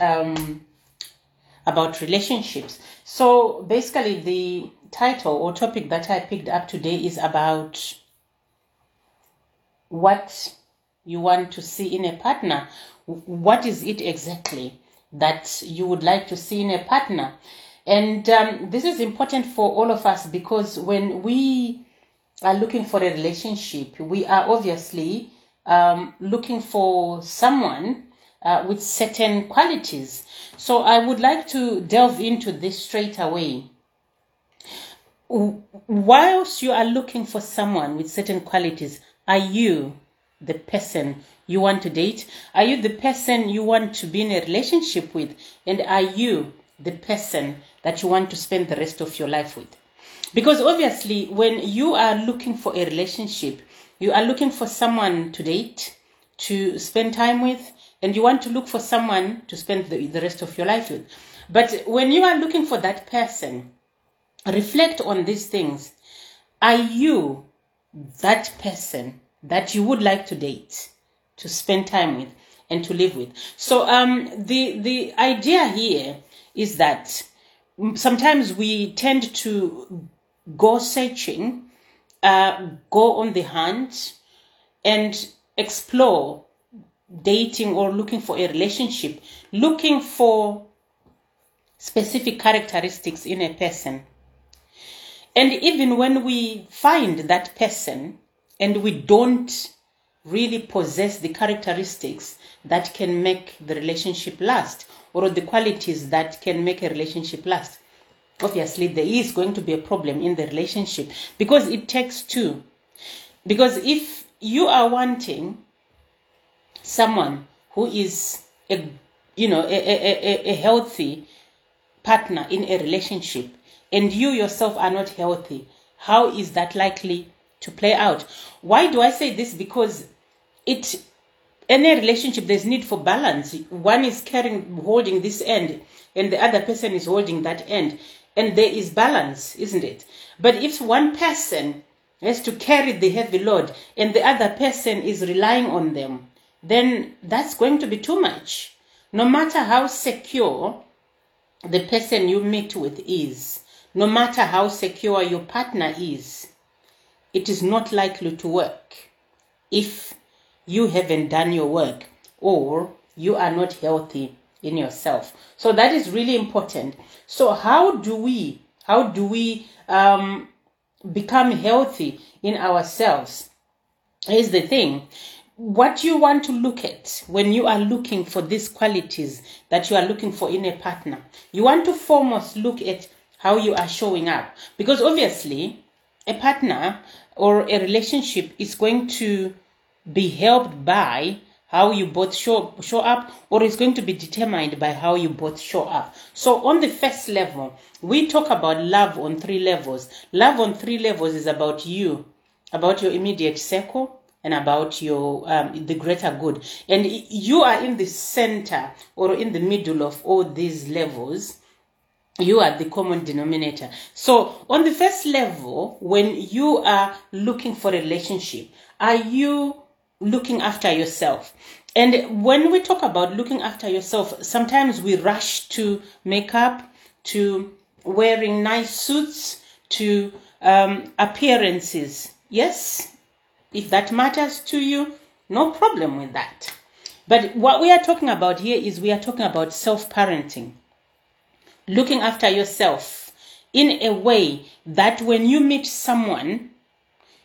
um, about relationships. So basically, the title or topic that I picked up today is about what you want to see in a partner. What is it exactly that you would like to see in a partner? And um, this is important for all of us because when we are looking for a relationship, we are obviously um, looking for someone uh, with certain qualities. So I would like to delve into this straight away. Whilst you are looking for someone with certain qualities, are you the person you want to date? Are you the person you want to be in a relationship with? And are you the person that you want to spend the rest of your life with? Because obviously, when you are looking for a relationship, you are looking for someone to date, to spend time with, and you want to look for someone to spend the, the rest of your life with. But when you are looking for that person, reflect on these things. Are you that person that you would like to date, to spend time with, and to live with? So um, the the idea here is that sometimes we tend to go searching, uh, go on the hunt, and explore dating or looking for a relationship, looking for specific characteristics in a person. And even when we find that person and we don't really possess the characteristics that can make the relationship last or the qualities that can make a relationship last, obviously there is going to be a problem in the relationship because it takes two. Because if you are wanting someone who is a you know a, a, a, a healthy partner in a relationship and you yourself are not healthy how is that likely to play out? Why do i say this? Because it in a relationship there's need for balance. One is carrying holding this end and the other person is holding that end. And there is balance isn't it? But if one person has to carry the heavy load and the other person is relying on them then that's going to be too much. No matter how secure the person you meet with is, no matter how secure your partner is, it is not likely to work if you haven't done your work or you are not healthy in yourself. So that is really important. So how do we how do we um, become healthy in ourselves? Is the thing what you want to look at when you are looking for these qualities that you are looking for in a partner, you want to foremost look at how you are showing up. Because obviously, a partner or a relationship is going to be helped by how you both show, show up or it's going to be determined by how you both show up. So on the first level, we talk about love on three levels. Love on three levels is about you, about your immediate circle, and about your um, the greater good. And you are in the center or in the middle of all these levels. You are the common denominator. So on the first level when you are looking for a relationship are you looking after yourself? And when we talk about looking after yourself sometimes we rush to makeup to wearing nice suits to um, appearances. Yes if that matters to you, no problem with that. But what we are talking about here is we are talking about self parenting, looking after yourself in a way that when you meet someone,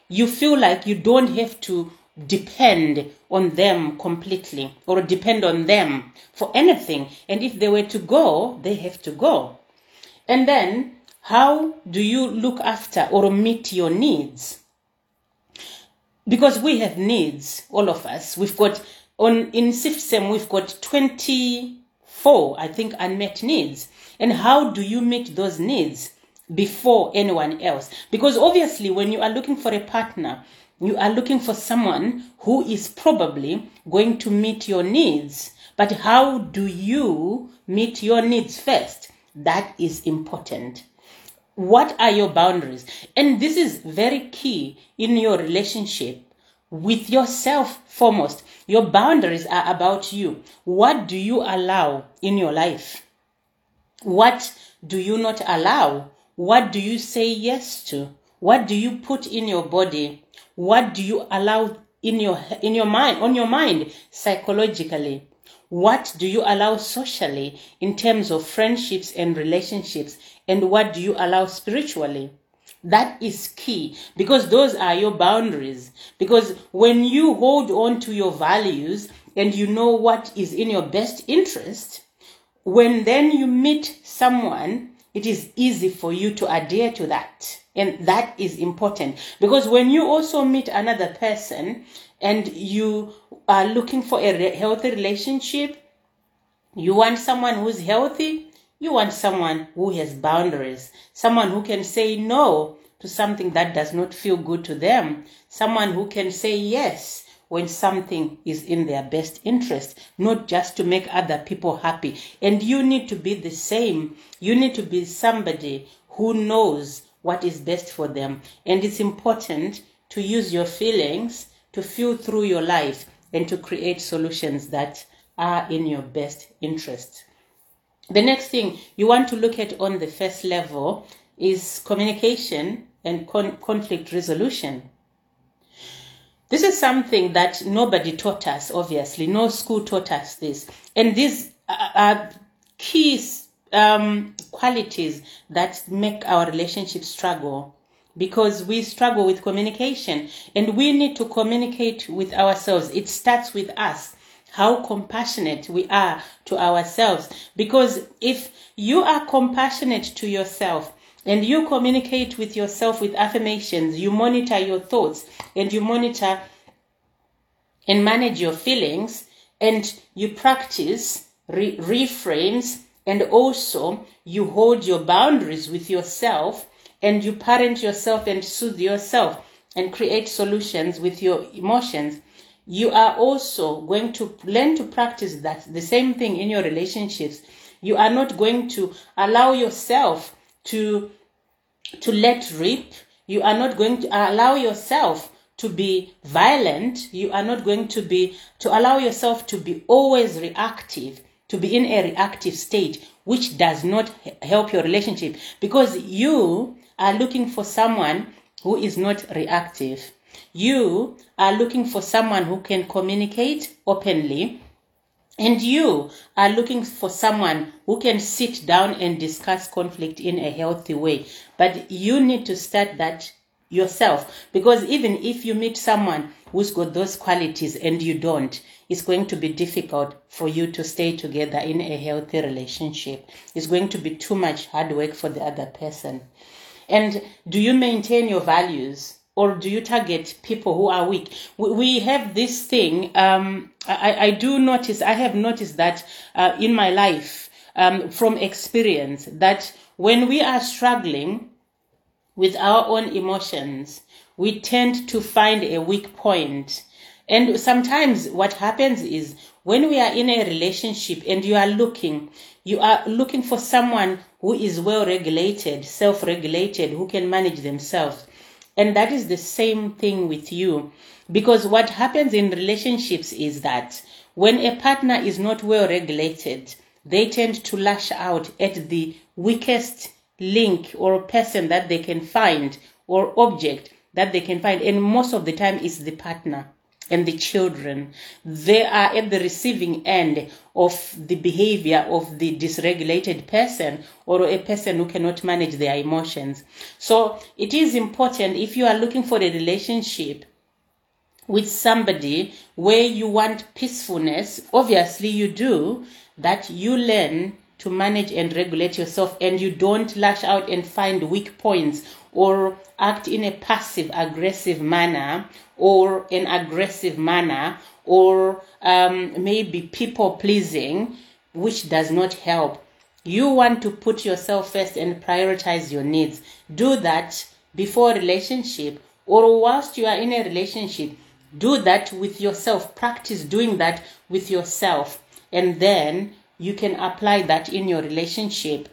you feel like you don't have to depend on them completely or depend on them for anything. And if they were to go, they have to go. And then, how do you look after or meet your needs? Because we have needs, all of us. We've got on in SIFSEM we've got 24, I think, unmet needs. And how do you meet those needs before anyone else? Because obviously, when you are looking for a partner, you are looking for someone who is probably going to meet your needs. But how do you meet your needs first? That is important what are your boundaries? And this is very key in your relationship with yourself foremost. Your boundaries are about you. What do you allow in your life? What do you not allow? What do you say yes to? What do you put in your body? What do you allow in your in your mind on your mind psychologically? What do you allow socially in terms of friendships and relationships? And what do you allow spiritually? That is key because those are your boundaries. Because when you hold on to your values and you know what is in your best interest, when then you meet someone, it is easy for you to adhere to that. And that is important because when you also meet another person and you are looking for a healthy relationship, you want someone who's healthy, you want someone who has boundaries, someone who can say no to something that does not feel good to them, someone who can say yes when something is in their best interest, not just to make other people happy. And you need to be the same. You need to be somebody who knows what is best for them. And it's important to use your feelings to feel through your life and to create solutions that are in your best interest. The next thing you want to look at on the first level is communication and con- conflict resolution. This is something that nobody taught us, obviously. No school taught us this. And these are key um, qualities that make our relationship struggle because we struggle with communication and we need to communicate with ourselves. It starts with us how compassionate we are to ourselves. Because if you are compassionate to yourself and you communicate with yourself with affirmations, you monitor your thoughts and you monitor and manage your feelings and you practice re- reframes and also you hold your boundaries with yourself and you parent yourself and soothe yourself and create solutions with your emotions you are also going to learn to practice that the same thing in your relationships. You are not going to allow yourself to to let rip. You are not going to allow yourself to be violent. You are not going to be to allow yourself to be always reactive to be in a reactive state which does not help your relationship. Because you are looking for someone who is not reactive you are looking for someone who can communicate openly. And you are looking for someone who can sit down and discuss conflict in a healthy way. But you need to start that yourself. Because even if you meet someone who's got those qualities and you don't, it's going to be difficult for you to stay together in a healthy relationship. It's going to be too much hard work for the other person. And do you maintain your values? Or do you target people who are weak? We, have this thing. Um, I, I, do notice. I have noticed that uh, in my life um, from experience that when we are struggling with our own emotions, we tend to find a weak point. And sometimes what happens is when we are in a relationship and you are looking, you are looking for someone who is well regulated, self regulated, who can manage themselves and that is the same thing with you. Because what happens in relationships is that when a partner is not well regulated, they tend to lash out at the weakest link or person that they can find or object that they can find. And most of the time, it's the partner and the children. They are at the receiving end of the behavior of the dysregulated person or a person who cannot manage their emotions. So it is important if you are looking for a relationship with somebody where you want peacefulness, obviously you do, that you learn to manage and regulate yourself and you don't lash out and find weak points or act in a passive aggressive manner or an aggressive manner or um, maybe people pleasing, which does not help. You want to put yourself first and prioritize your needs. Do that before relationship or whilst you are in a relationship. Do that with yourself. Practice doing that with yourself. And then you can apply that in your relationship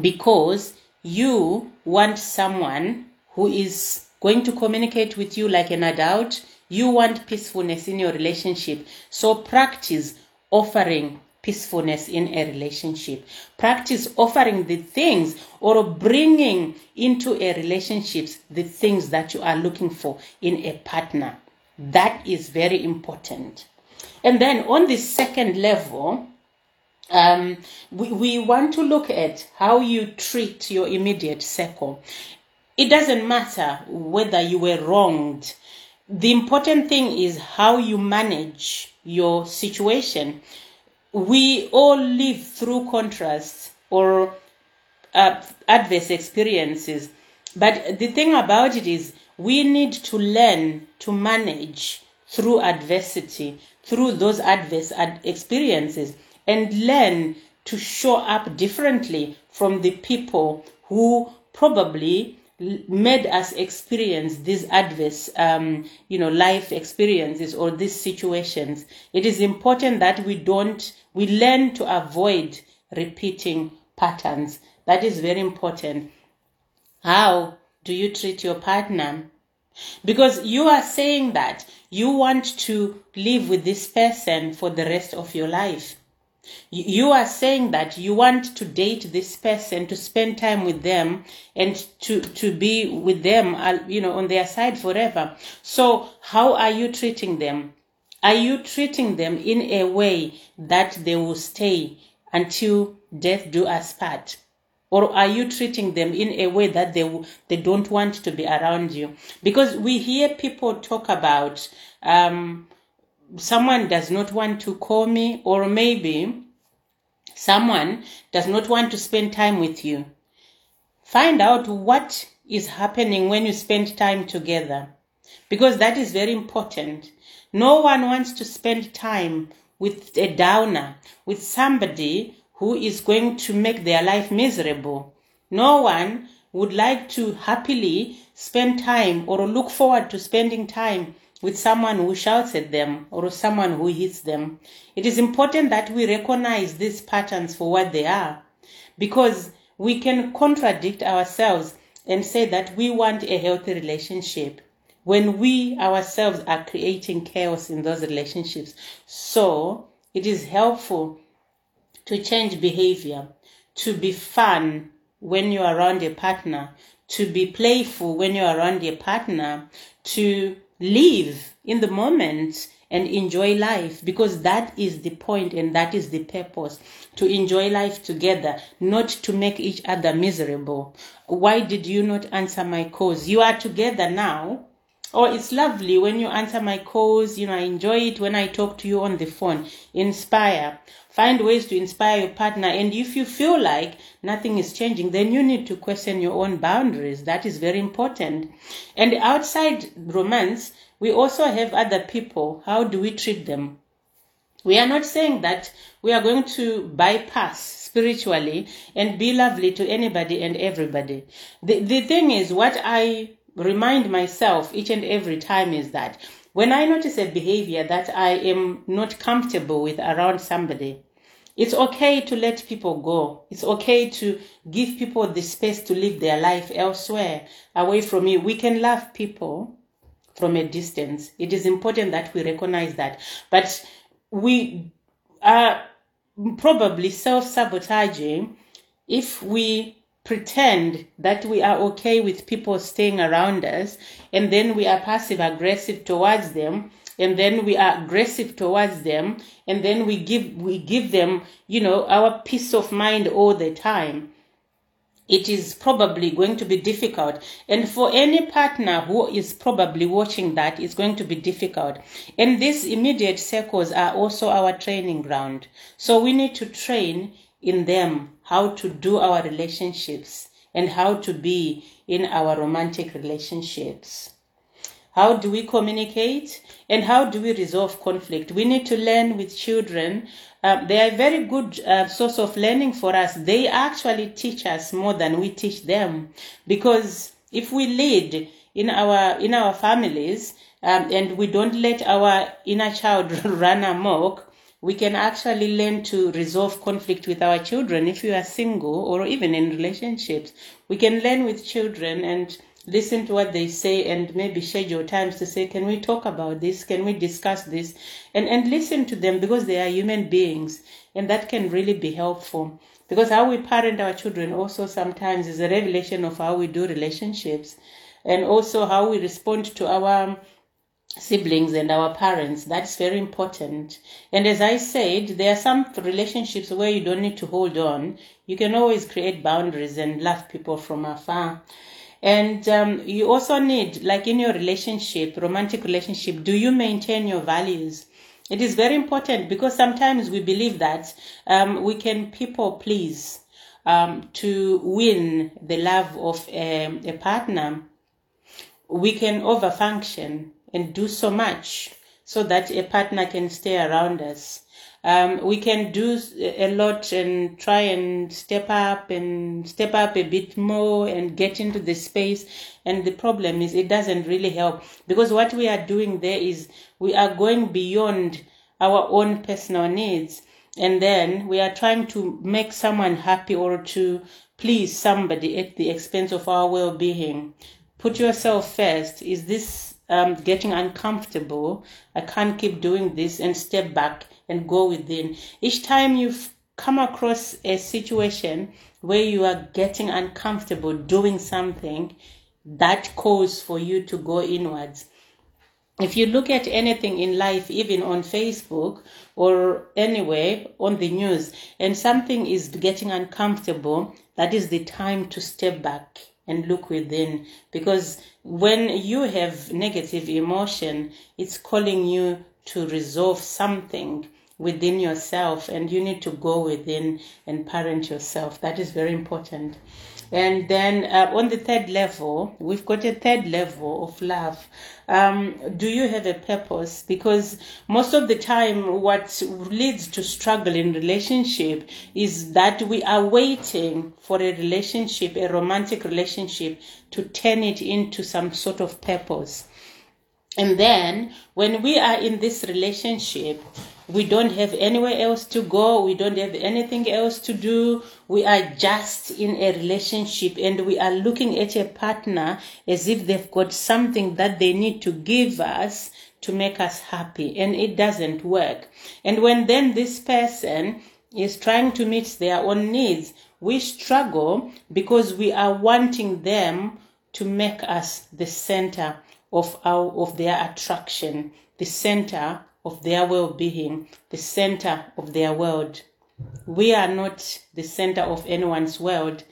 because you want someone who is going to communicate with you like an adult. You want peacefulness in your relationship. So practice offering peacefulness in a relationship. Practice offering the things or bringing into a relationship the things that you are looking for in a partner. That is very important. And then on the second level, um, we, we want to look at how you treat your immediate circle. It doesn't matter whether you were wronged. The important thing is how you manage your situation. We all live through contrasts or uh, adverse experiences. But the thing about it is, we need to learn to manage through adversity, through those adverse experiences and learn to show up differently from the people who probably made us experience these adverse um, you know life experiences or these situations. It is important that we don't we learn to avoid repeating patterns. That is very important. How do you treat your partner? Because you are saying that you want to live with this person for the rest of your life you are saying that you want to date this person, to spend time with them, and to, to be with them, uh, you know, on their side forever. So how are you treating them? Are you treating them in a way that they will stay until death do us part? Or are you treating them in a way that they, they don't want to be around you? Because we hear people talk about, um, someone does not want to call me, or maybe someone does not want to spend time with you. Find out what is happening when you spend time together, because that is very important. No one wants to spend time with a downer, with somebody who is going to make their life miserable. No one would like to happily spend time or look forward to spending time with someone who shouts at them or someone who hits them. It is important that we recognize these patterns for what they are because we can contradict ourselves and say that we want a healthy relationship when we ourselves are creating chaos in those relationships. So it is helpful to change behavior, to be fun when you're around a partner, to be playful when you're around a partner, to live in the moment and enjoy life because that is the point and that is the purpose to enjoy life together, not to make each other miserable. Why did you not answer my calls? You are together now. Oh, it's lovely when you answer my calls. You know, I enjoy it when I talk to you on the phone. Inspire. Find ways to inspire your partner. And if you feel like nothing is changing, then you need to question your own boundaries. That is very important. And outside romance, we also have other people. How do we treat them? We are not saying that we are going to bypass spiritually and be lovely to anybody and everybody. The, the thing is, what I remind myself each and every time is that when I notice a behavior that I am not comfortable with around somebody, it's okay to let people go. It's okay to give people the space to live their life elsewhere, away from you. We can love people from a distance. It is important that we recognize that. But we are probably self sabotaging if we pretend that we are okay with people staying around us and then we are passive aggressive towards them and then we are aggressive towards them and then we give we give them you know our peace of mind all the time. It is probably going to be difficult. And for any partner who is probably watching that it's going to be difficult. And these immediate circles are also our training ground. So we need to train in them how to do our relationships and how to be in our romantic relationships. How do we communicate and how do we resolve conflict? We need to learn with children. Uh, they are a very good uh, source of learning for us. They actually teach us more than we teach them because if we lead in our in our families um, and we don't let our inner child run amok, we can actually learn to resolve conflict with our children. If you are single or even in relationships. We can learn with children and listen to what they say and maybe schedule times to say can we talk about this? Can we discuss this? And and listen to them because they are human beings and that can really be helpful. Because how we parent our children also sometimes is a revelation of how we do relationships and also how we respond to our siblings and our parents. That's very important. And as i said there are some relationships where you don't need to hold on. You can always create boundaries and love people from afar. And um, you also need like in your relationship romantic relationship do you maintain your values? It is very important because sometimes we believe that um, we can people please um, to win the love of a, a partner. We can overfunction and do so much so that a partner can stay around us. Um, we can do a lot and try and step up and step up a bit more and get into the space. And the problem is it doesn't really help because what we are doing there is we are going beyond our own personal needs. And then we are trying to make someone happy or to please somebody at the expense of our well being. Put yourself first. Is this um, getting uncomfortable. I can't keep doing this and step back and go within. Each time you've come across a situation where you are getting uncomfortable doing something, that calls for you to go inwards. If you look at anything in life, even on Facebook or anywhere on the news, and something is getting uncomfortable, that is the time to step back and look within. Because when you have negative emotion it's calling you to resolve something within yourself and you need to go within and parent yourself. That is very important and then uh, on the third level, we've got a third level of love. Um, do you have a purpose? Because most of the time, what leads to struggle in relationship is that we are waiting for a relationship, a romantic relationship, to turn it into some sort of purpose. And then when we are in this relationship, we don't have anywhere else to go. We don't have anything else to do. We are just in a relationship and we are looking at a partner as if they've got something that they need to give us to make us happy. And it doesn't work. And when then this person is trying to meet their own needs, we struggle because we are wanting them to make us the center of our of their attraction, the center of their well-being, the center of their world. We are not the center of anyone's world.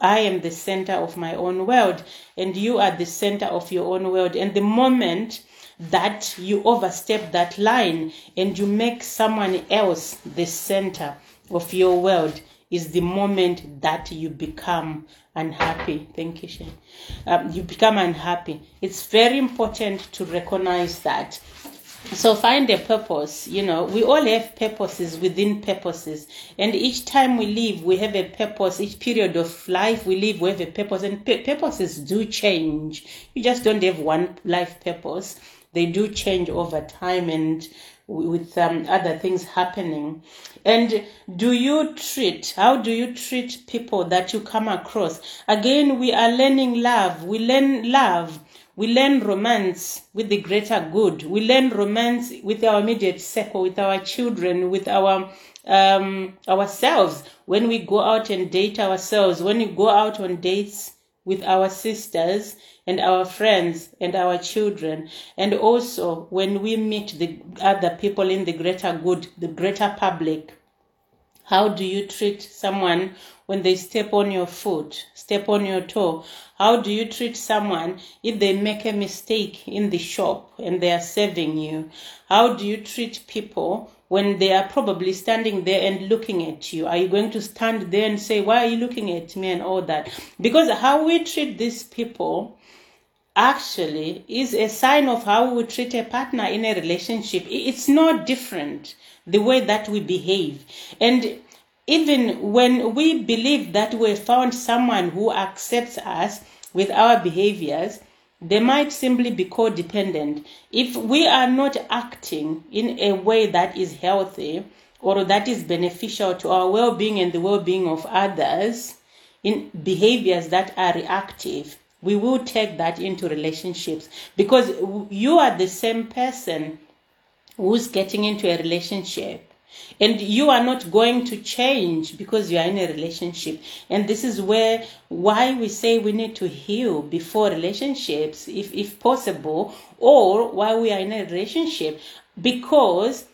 I am the center of my own world, and you are the center of your own world. And the moment that you overstep that line and you make someone else the center of your world, is the moment that you become unhappy. Thank you, Shane. Um, you become unhappy. It's very important to recognize that. So find a purpose. You know, we all have purposes within purposes. And each time we live, we have a purpose. Each period of life we live, we have a purpose. And purposes do change. You just don't have one life purpose. They do change over time and with um, other things happening. And do you treat, how do you treat people that you come across? Again, we are learning love. We learn love. We learn romance with the greater good. We learn romance with our immediate circle, with our children, with our um, ourselves. When we go out and date ourselves, when we go out on dates with our sisters, and our friends and our children. And also when we meet the other people in the greater good, the greater public. How do you treat someone when they step on your foot, step on your toe? How do you treat someone if they make a mistake in the shop and they are serving you? How do you treat people when they are probably standing there and looking at you? Are you going to stand there and say, Why are you looking at me and all that? Because how we treat these people actually is a sign of how we treat a partner in a relationship. It's not different the way that we behave. And even when we believe that we found someone who accepts us with our behaviors, they might simply be codependent. If we are not acting in a way that is healthy or that is beneficial to our well being and the well being of others, in behaviors that are reactive, we will take that into relationships. Because you are the same person who's getting into a relationship. And you are not going to change because you are in a relationship. And this is where why we say we need to heal before relationships if if possible or while we are in a relationship. Because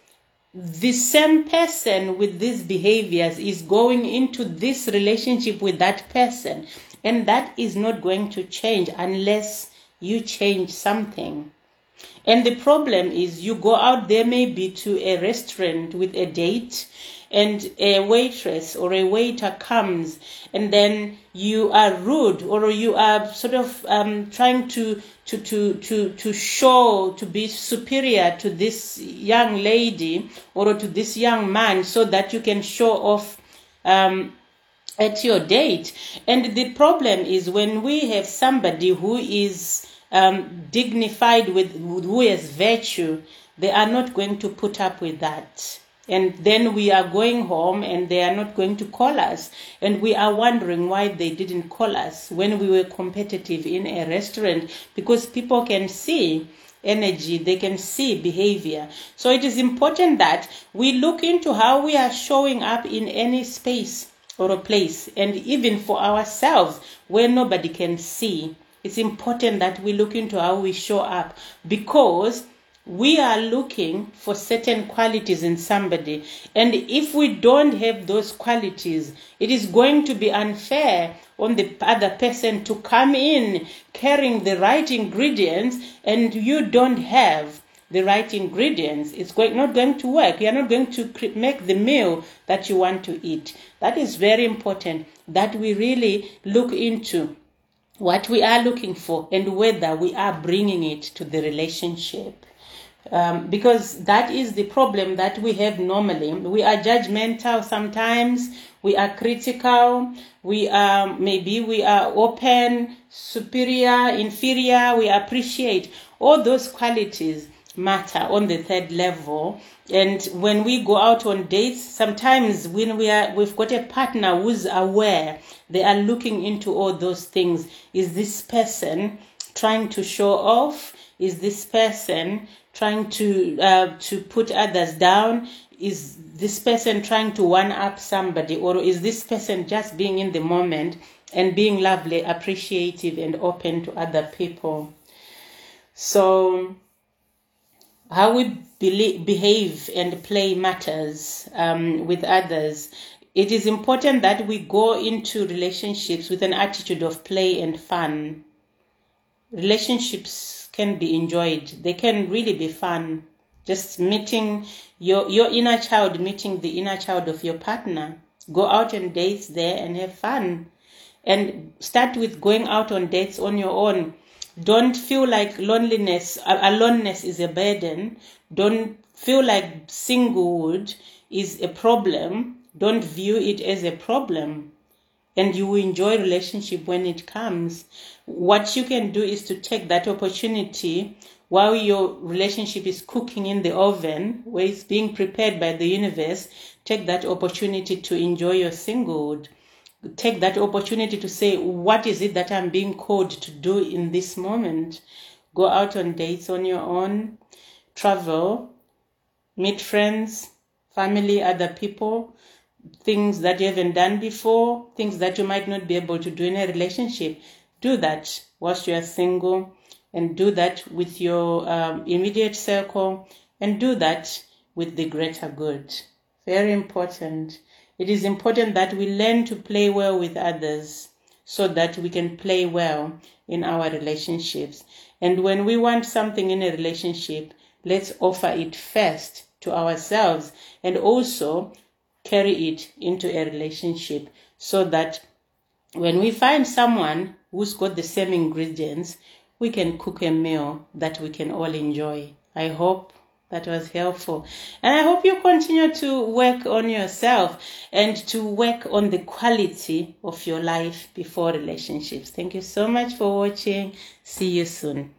the same person with these behaviors is going into this relationship with that person and that is not going to change unless you change something. And the problem is you go out there maybe to a restaurant with a date and a waitress or a waiter comes and then you are rude or you are sort of um, trying to, to, to, to, to show to be superior to this young lady or to this young man so that you can show off um, at your date. And the problem is when we have somebody who is um, dignified with who has virtue, they are not going to put up with that. And then we are going home and they are not going to call us. And we are wondering why they didn't call us when we were competitive in a restaurant because people can see energy, they can see behavior. So it is important that we look into how we are showing up in any space or a place and even for ourselves where nobody can see it's important that we look into how we show up because we are looking for certain qualities in somebody. And if we don't have those qualities, it is going to be unfair on the other person to come in carrying the right ingredients and you don't have the right ingredients. It's going, not going to work. You're not going to make the meal that you want to eat. That is very important that we really look into what we are looking for and whether we are bringing it to the relationship. Um, because that is the problem that we have normally. We are judgmental sometimes, we are critical, we are maybe we are open, superior, inferior, we appreciate all those qualities matter on the third level. And when we go out on dates sometimes when we are we've got a partner who's aware they are looking into all those things. Is this person trying to show off? Is this person trying to uh, to put others down? Is this person trying to one up somebody? Or is this person just being in the moment and being lovely appreciative and open to other people? So how we behave and play matters um, with others. It is important that we go into relationships with an attitude of play and fun. Relationships can be enjoyed. They can really be fun. Just meeting your, your inner child, meeting the inner child of your partner. Go out on dates there and have fun. And start with going out on dates on your own don't feel like loneliness, aloneness is a burden. Don't feel like singlehood is a problem. Don't view it as a problem. And you will enjoy relationship when it comes. What you can do is to take that opportunity while your relationship is cooking in the oven, where it's being prepared by the universe, take that opportunity to enjoy your singlehood take that opportunity to say, what is it that I'm being called to do in this moment? Go out on dates on your own, travel, meet friends, family, other people, things that you haven't done before, things that you might not be able to do in a relationship. Do that whilst you are single and do that with your um, immediate circle and do that with the greater good. Very important. It is important that we learn to play well with others so that we can play well in our relationships. And when we want something in a relationship, let's offer it first to ourselves and also carry it into a relationship so that when we find someone who's got the same ingredients, we can cook a meal that we can all enjoy. I hope that was helpful. And I hope you continue to work on yourself and to work on the quality of your life before relationships. Thank you so much for watching. See you soon.